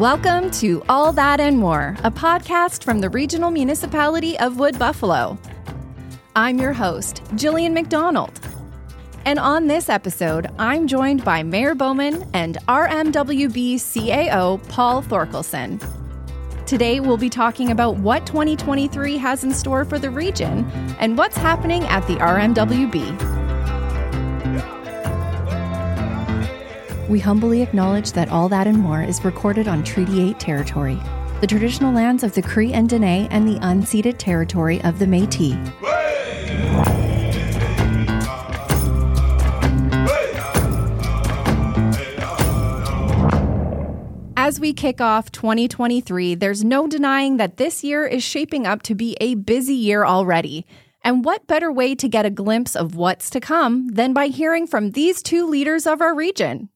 Welcome to All That and More, a podcast from the regional municipality of Wood Buffalo. I'm your host, Jillian MacDonald. And on this episode, I'm joined by Mayor Bowman and RMWB CAO Paul Thorkelsson. Today, we'll be talking about what 2023 has in store for the region and what's happening at the RMWB. We humbly acknowledge that all that and more is recorded on Treaty 8 territory, the traditional lands of the Cree and Dene and the unceded territory of the Métis. As we kick off 2023, there's no denying that this year is shaping up to be a busy year already. And what better way to get a glimpse of what's to come than by hearing from these two leaders of our region?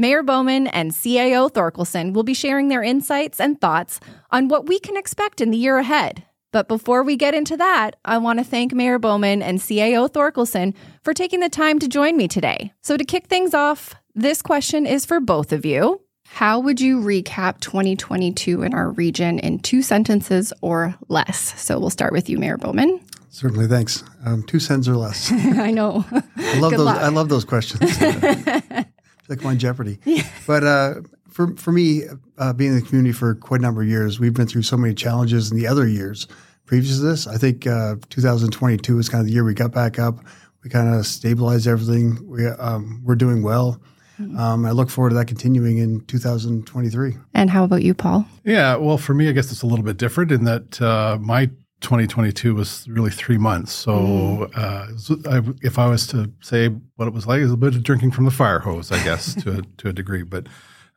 Mayor Bowman and CAO Thorkelsson will be sharing their insights and thoughts on what we can expect in the year ahead. But before we get into that, I want to thank Mayor Bowman and CAO Thorkelsson for taking the time to join me today. So, to kick things off, this question is for both of you. How would you recap 2022 in our region in two sentences or less? So, we'll start with you, Mayor Bowman. Certainly, thanks. Um, two sentences or less. I know. I love Good those. luck. I love those questions. like my Jeopardy. But uh, for for me, uh, being in the community for quite a number of years, we've been through so many challenges in the other years previous to this. I think uh, 2022 is kind of the year we got back up. We kind of stabilized everything. We um, we're doing well. Um, I look forward to that continuing in 2023. And how about you, Paul? Yeah, well, for me, I guess it's a little bit different in that uh, my 2022 was really three months. So, uh, so I, if I was to say what it was like, it was a bit of drinking from the fire hose, I guess, to a, to a degree. But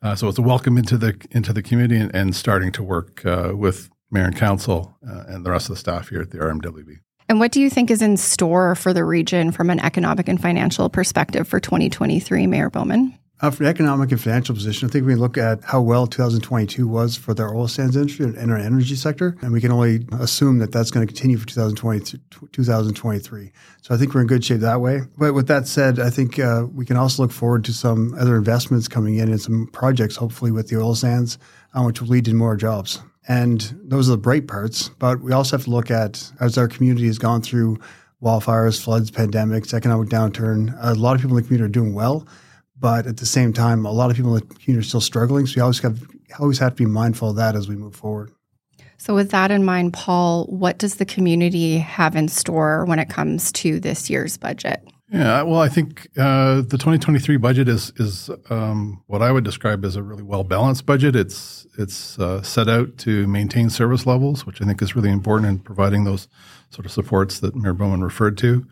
uh, so it's a welcome into the into the community and, and starting to work uh, with mayor and council uh, and the rest of the staff here at the RMWB. And what do you think is in store for the region from an economic and financial perspective for 2023, Mayor Bowman? Uh, for the economic and financial position, I think we can look at how well 2022 was for the oil sands industry and our energy sector, and we can only assume that that's going to continue for 2020, 2023. So I think we're in good shape that way. But with that said, I think uh, we can also look forward to some other investments coming in and some projects, hopefully with the oil sands, uh, which will lead to more jobs. And those are the bright parts. But we also have to look at as our community has gone through wildfires, floods, pandemics, economic downturn. A lot of people in the community are doing well. But at the same time, a lot of people in the community are still struggling. So we always have always have to be mindful of that as we move forward. So, with that in mind, Paul, what does the community have in store when it comes to this year's budget? Yeah, well, I think uh, the 2023 budget is is um, what I would describe as a really well balanced budget. It's it's uh, set out to maintain service levels, which I think is really important in providing those sort of supports that Mayor Bowman referred to.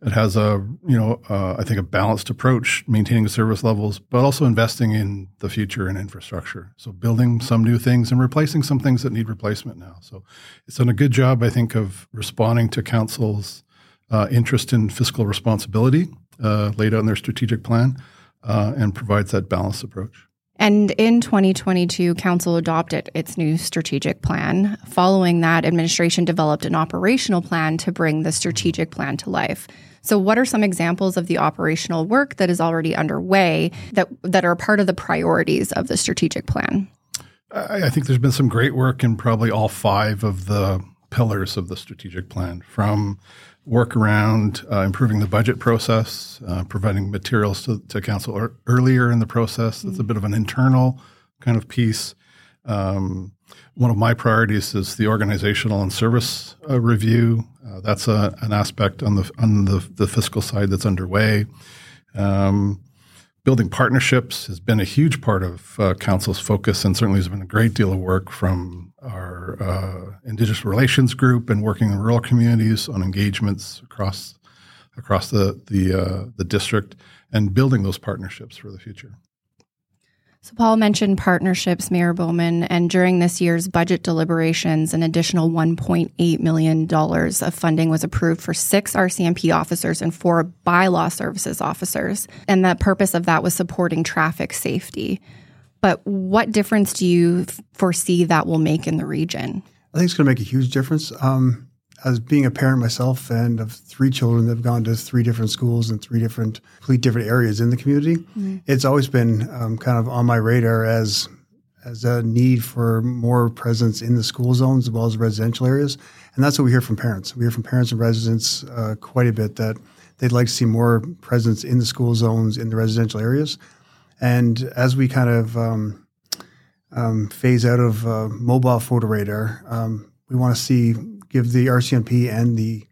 It has a you know uh, I think a balanced approach, maintaining service levels, but also investing in the future and infrastructure. So building some new things and replacing some things that need replacement now. So it's done a good job, I think, of responding to council's uh, interest in fiscal responsibility uh, laid out in their strategic plan, uh, and provides that balanced approach. And in 2022, Council adopted its new strategic plan. Following that, administration developed an operational plan to bring the strategic plan to life. So, what are some examples of the operational work that is already underway that, that are part of the priorities of the strategic plan? I, I think there's been some great work in probably all five of the pillars of the strategic plan from work around uh, improving the budget process, uh, providing materials to, to council er- earlier in the process. That's a bit of an internal kind of piece. Um, one of my priorities is the organizational and service uh, review. Uh, that's a, an aspect on the on the, the fiscal side that's underway. Um, building partnerships has been a huge part of uh, council's focus, and certainly has been a great deal of work from our uh, Indigenous relations group and working in rural communities on engagements across across the the uh, the district and building those partnerships for the future. So, Paul mentioned partnerships, Mayor Bowman, and during this year's budget deliberations, an additional $1.8 million of funding was approved for six RCMP officers and four bylaw services officers. And the purpose of that was supporting traffic safety. But what difference do you foresee that will make in the region? I think it's going to make a huge difference. Um, as being a parent myself and of three children that have gone to three different schools in three different, complete different areas in the community, mm-hmm. it's always been um, kind of on my radar as as a need for more presence in the school zones as well as residential areas. And that's what we hear from parents. We hear from parents and residents uh, quite a bit that they'd like to see more presence in the school zones in the residential areas. And as we kind of um, um, phase out of uh, mobile photo radar, um, we want to see give the RCMP and the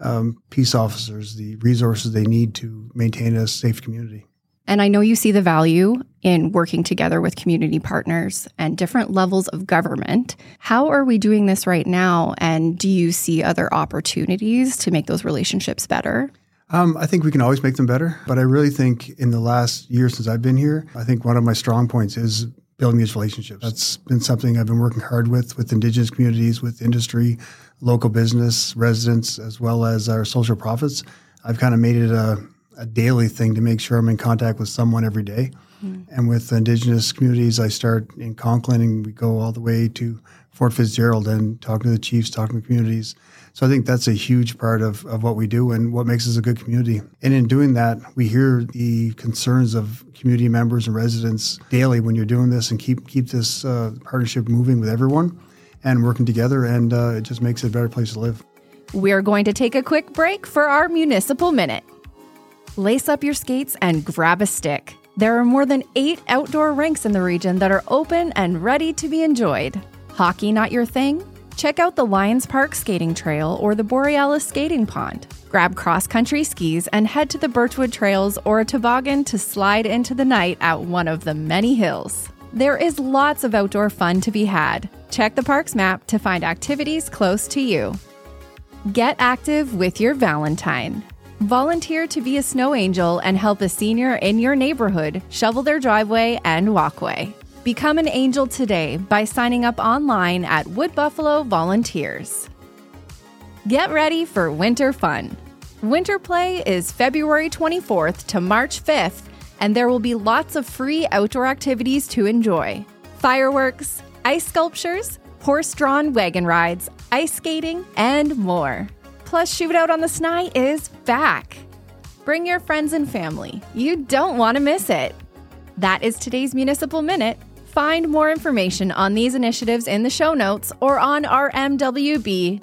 um, peace officers the resources they need to maintain a safe community. And I know you see the value in working together with community partners and different levels of government. How are we doing this right now? And do you see other opportunities to make those relationships better? Um, I think we can always make them better, but I really think in the last year since I've been here, I think one of my strong points is building these relationships. That's been something I've been working hard with, with Indigenous communities, with industry, local business, residents, as well as our social profits. I've kind of made it a, a daily thing to make sure I'm in contact with someone every day. Mm. And with Indigenous communities, I start in Conklin and we go all the way to Fort Fitzgerald and talking to the chiefs, talking to communities. So I think that's a huge part of, of what we do and what makes us a good community. And in doing that, we hear the concerns of community members and residents daily when you're doing this and keep keep this uh, partnership moving with everyone and working together. And uh, it just makes it a better place to live. We're going to take a quick break for our municipal minute. Lace up your skates and grab a stick. There are more than eight outdoor rinks in the region that are open and ready to be enjoyed. Hockey not your thing? Check out the Lions Park Skating Trail or the Borealis Skating Pond. Grab cross country skis and head to the Birchwood Trails or a toboggan to slide into the night at one of the many hills. There is lots of outdoor fun to be had. Check the park's map to find activities close to you. Get active with your Valentine. Volunteer to be a snow angel and help a senior in your neighborhood shovel their driveway and walkway. Become an angel today by signing up online at Wood Buffalo Volunteers. Get ready for winter fun. Winter Play is February 24th to March 5th, and there will be lots of free outdoor activities to enjoy fireworks, ice sculptures, horse drawn wagon rides, ice skating, and more. Plus, Shootout on the Snye is back. Bring your friends and family. You don't want to miss it. That is today's Municipal Minute. Find more information on these initiatives in the show notes or on rmwb.ca.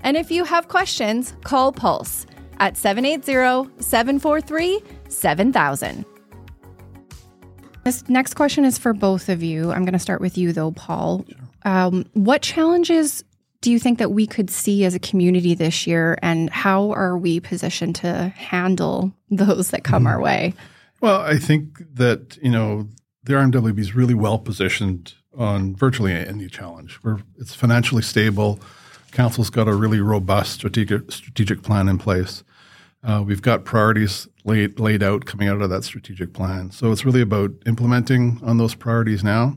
And if you have questions, call Pulse at 780 743 7000. This next question is for both of you. I'm going to start with you, though, Paul. Um, what challenges do you think that we could see as a community this year, and how are we positioned to handle those that come our way? Well, I think that you know the RMWB is really well positioned on virtually any challenge. Where it's financially stable. Council's got a really robust strategic strategic plan in place. Uh, we've got priorities laid laid out coming out of that strategic plan. So it's really about implementing on those priorities now.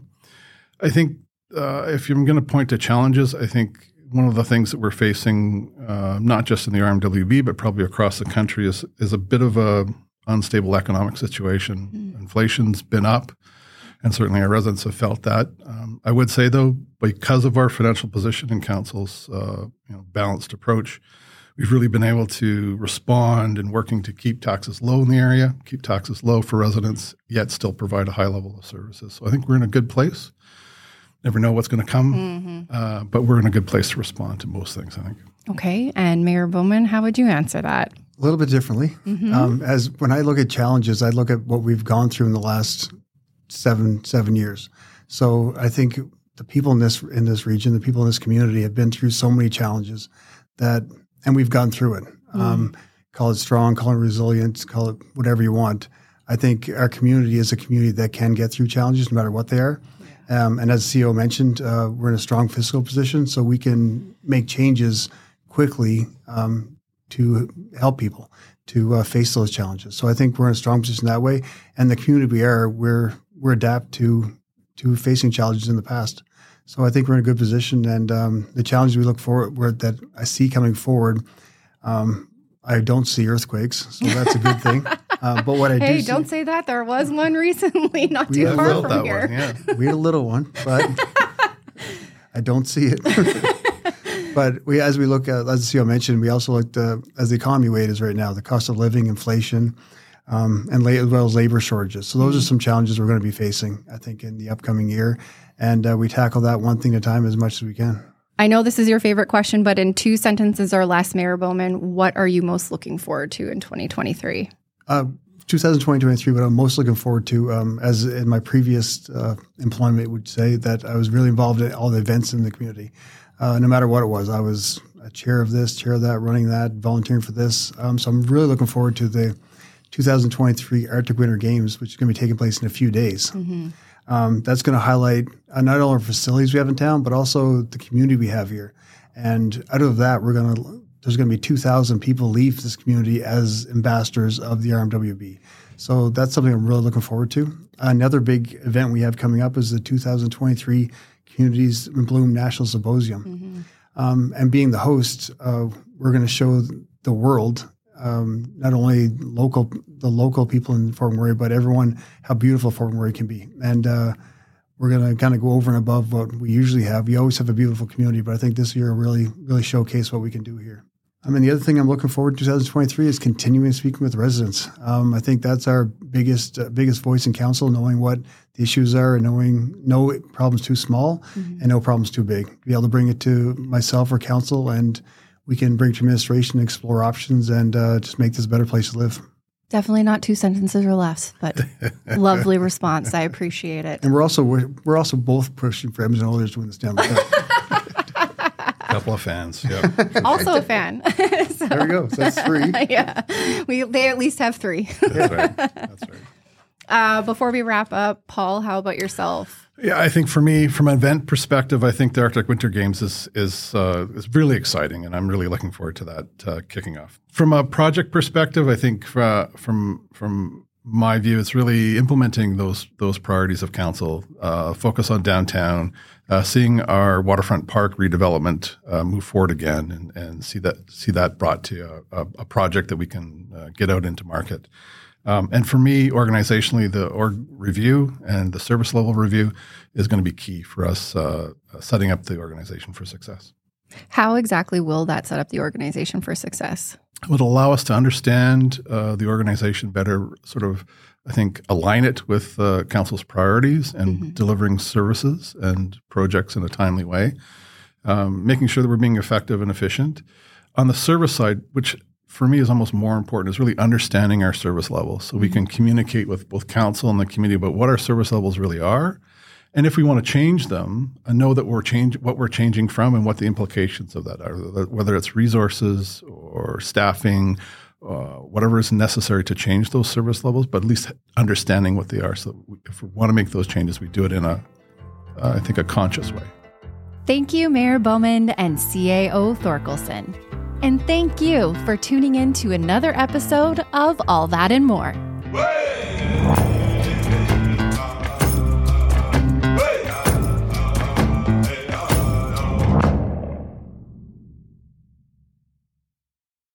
I think uh, if I'm going to point to challenges, I think one of the things that we're facing, uh, not just in the RMWB but probably across the country, is is a bit of a unstable economic situation. Mm. Inflation's been up and certainly our residents have felt that. Um, I would say, though, because of our financial position and council's uh, you know, balanced approach, we've really been able to respond and working to keep taxes low in the area, keep taxes low for residents, yet still provide a high level of services. So I think we're in a good place. Never know what's going to come, mm-hmm. uh, but we're in a good place to respond to most things. I think. Okay, and Mayor Bowman, how would you answer that? A little bit differently. Mm-hmm. Um, as when I look at challenges, I look at what we've gone through in the last seven seven years. So I think the people in this in this region, the people in this community, have been through so many challenges that, and we've gone through it. Mm. Um, call it strong, call it resilient, call it whatever you want. I think our community is a community that can get through challenges no matter what they are. Yeah. Um, and as CEO mentioned, uh, we're in a strong fiscal position, so we can make changes quickly um, to help people to uh, face those challenges. So I think we're in a strong position that way. And the community we are, we're we're adapt to to facing challenges in the past. So I think we're in a good position, and um, the challenges we look forward that I see coming forward. Um, I don't see earthquakes, so that's a good thing. Uh, but what I hey, do don't see, say that. There was one recently, not too far from here. One, yeah. We had a little one, but I don't see it. but we, as we look at, as the CEO mentioned, we also looked uh, as the economy weight is right now, the cost of living, inflation, um, and la- as well as labor shortages. So those are some challenges we're going to be facing, I think, in the upcoming year. And uh, we tackle that one thing at a time as much as we can. I know this is your favorite question, but in two sentences or less, Mayor Bowman, what are you most looking forward to in 2023? Uh, 2023, what I'm most looking forward to, um, as in my previous uh, employment, would say that I was really involved in all the events in the community, uh, no matter what it was. I was a chair of this, chair of that, running that, volunteering for this. Um, so I'm really looking forward to the 2023 Arctic Winter Games, which is going to be taking place in a few days. Mm-hmm. Um, that's going to highlight uh, not only our facilities we have in town, but also the community we have here. And out of that, we're going to there's going to be 2,000 people leave this community as ambassadors of the RMWB. So that's something I'm really looking forward to. Another big event we have coming up is the 2023 Communities in Bloom National Symposium. Mm-hmm. Um, and being the host, uh, we're going to show the world um, not only local the local people in Fort McMurray, but everyone how beautiful Fort McMurray can be. And uh, we're going to kind of go over and above what we usually have. We always have a beautiful community, but I think this year really really showcase what we can do here. I mean, the other thing I'm looking forward to 2023 is continuing speaking with residents. Um, I think that's our biggest uh, biggest voice in council, knowing what the issues are and knowing no problems too small mm-hmm. and no problems too big. Be able to bring it to myself or council, and we can bring to administration, explore options, and uh, just make this a better place to live. Definitely not two sentences or less, but lovely response. I appreciate it. And we're also we're, we're also both pushing for Edmonton Oilers to win the Stanley Cup. couple of fans. Yeah. also a fan. so, there we go. So that's three. yeah. We they at least have three. That's right. That's right. Uh, before we wrap up, Paul, how about yourself? Yeah, I think for me, from an event perspective, I think the Arctic Winter Games is is uh, is really exciting, and I'm really looking forward to that uh, kicking off. From a project perspective, I think uh, from from my view, it's really implementing those those priorities of council. Uh, focus on downtown, uh, seeing our waterfront park redevelopment move forward again, and, and, see that see that brought to a, a project that we can get out into market. Um, and for me, organizationally, the org review and the service level review is going to be key for us uh, setting up the organization for success. How exactly will that set up the organization for success? It would allow us to understand uh, the organization better, sort of, I think, align it with uh, council's priorities and mm-hmm. delivering services and projects in a timely way, um, making sure that we're being effective and efficient. On the service side, which for me is almost more important, is really understanding our service levels so we mm-hmm. can communicate with both council and the community about what our service levels really are and if we want to change them, and know that we're change what we're changing from and what the implications of that are, whether it's resources or staffing, uh, whatever is necessary to change those service levels, but at least understanding what they are. So if we want to make those changes, we do it in a, uh, I think, a conscious way. Thank you, Mayor Bowman and CAO Thorkelsson. And thank you for tuning in to another episode of All That and More. Way!